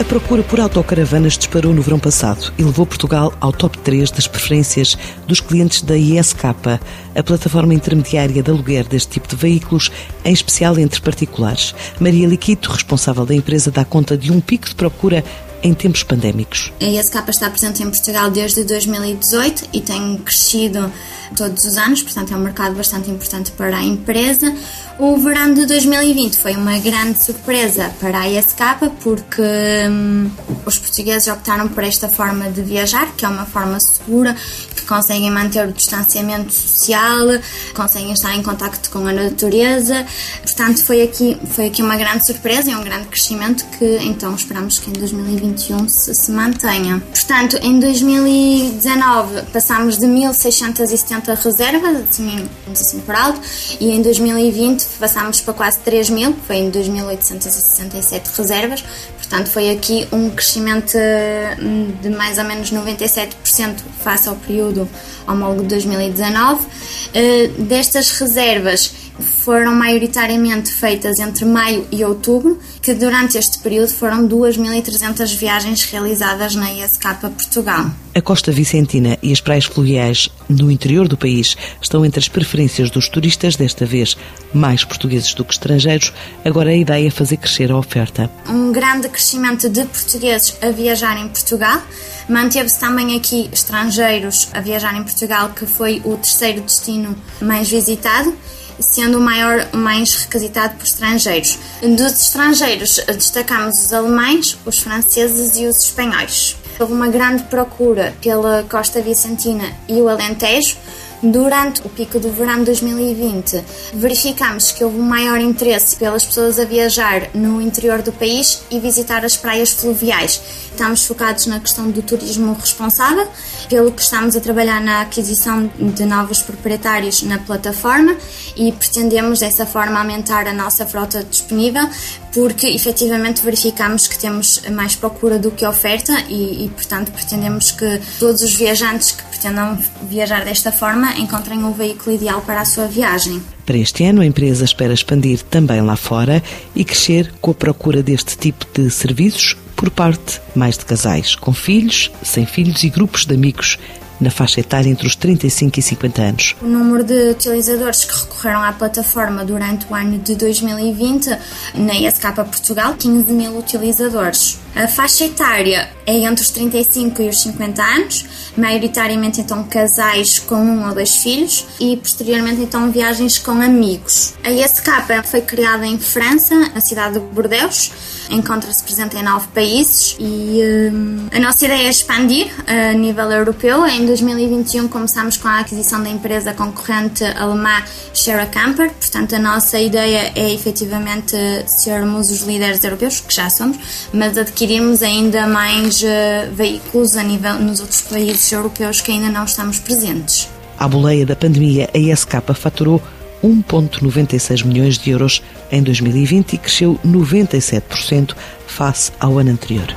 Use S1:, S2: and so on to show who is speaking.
S1: A procura por autocaravanas disparou no verão passado e levou Portugal ao top 3 das preferências dos clientes da ISK, a plataforma intermediária de aluguer deste tipo de veículos, em especial entre particulares. Maria Liquito, responsável da empresa, dá conta de um pico de procura em tempos pandémicos.
S2: A ISK está presente em Portugal desde 2018 e tem crescido todos os anos, portanto é um mercado bastante importante para a empresa. O verão de 2020 foi uma grande surpresa para a ISK porque hum, os portugueses optaram por esta forma de viajar, que é uma forma segura, que conseguem manter o distanciamento social, conseguem estar em contacto com a natureza. Portanto, foi aqui, foi aqui uma grande surpresa e um grande crescimento que então esperamos que em 2021 se, se mantenha. Portanto, em 2019 passámos de 1670 reservas, assim, assim por alto, e em 2020 passámos para quase 3 mil, foi em 2.867 reservas, portanto foi aqui um crescimento hum, de mais ou menos 97% face ao período homólogo de 2019. Eh, destas reservas, foram maioritariamente feitas entre maio e outubro, que durante este período foram 2.300 viagens realizadas na ISK Portugal.
S1: A Costa Vicentina e as praias fluviais no interior do país estão entre as preferências dos turistas, desta vez mais portugueses do que estrangeiros. Agora a ideia é fazer crescer a oferta.
S2: Um grande crescimento de portugueses a viajar em Portugal. Manteve-se também aqui estrangeiros a viajar em Portugal, que foi o terceiro destino mais visitado sendo o maior, mais requisitado por estrangeiros. Dos estrangeiros, destacamos os alemães, os franceses e os espanhóis. Houve uma grande procura pela Costa Vicentina e o Alentejo, Durante o pico do verão de 2020, verificamos que houve um maior interesse pelas pessoas a viajar no interior do país e visitar as praias fluviais. Estamos focados na questão do turismo responsável, pelo que estamos a trabalhar na aquisição de novos proprietários na plataforma e pretendemos dessa forma aumentar a nossa frota disponível, porque efetivamente verificamos que temos mais procura do que oferta e, e portanto pretendemos que todos os viajantes que pretendam viajar desta forma encontrem o veículo ideal para a sua viagem.
S1: Para este ano, a empresa espera expandir também lá fora e crescer com a procura deste tipo de serviços por parte mais de casais, com filhos, sem filhos e grupos de amigos na faixa etária entre os 35 e 50 anos.
S2: O número de utilizadores que recorreram à plataforma durante o ano de 2020 na ESK Portugal, 15 mil utilizadores. A faixa etária é entre os 35 e os 50 anos, maioritariamente então casais com um ou dois filhos e posteriormente então viagens com amigos. A ESK foi criada em França, na cidade de Bordeaux, encontra-se presente em nove países e um, a nossa ideia é expandir a nível europeu. Em 2021 começamos com a aquisição da empresa concorrente alemã Share Camper, portanto a nossa ideia é efetivamente sermos os líderes europeus, que já somos, mas adquirir adquirirmos ainda mais uh, veículos a nível nos outros países europeus que ainda não estamos presentes.
S1: À boleia da pandemia, a ISK faturou 1,96 milhões de euros em 2020 e cresceu 97% face ao ano anterior.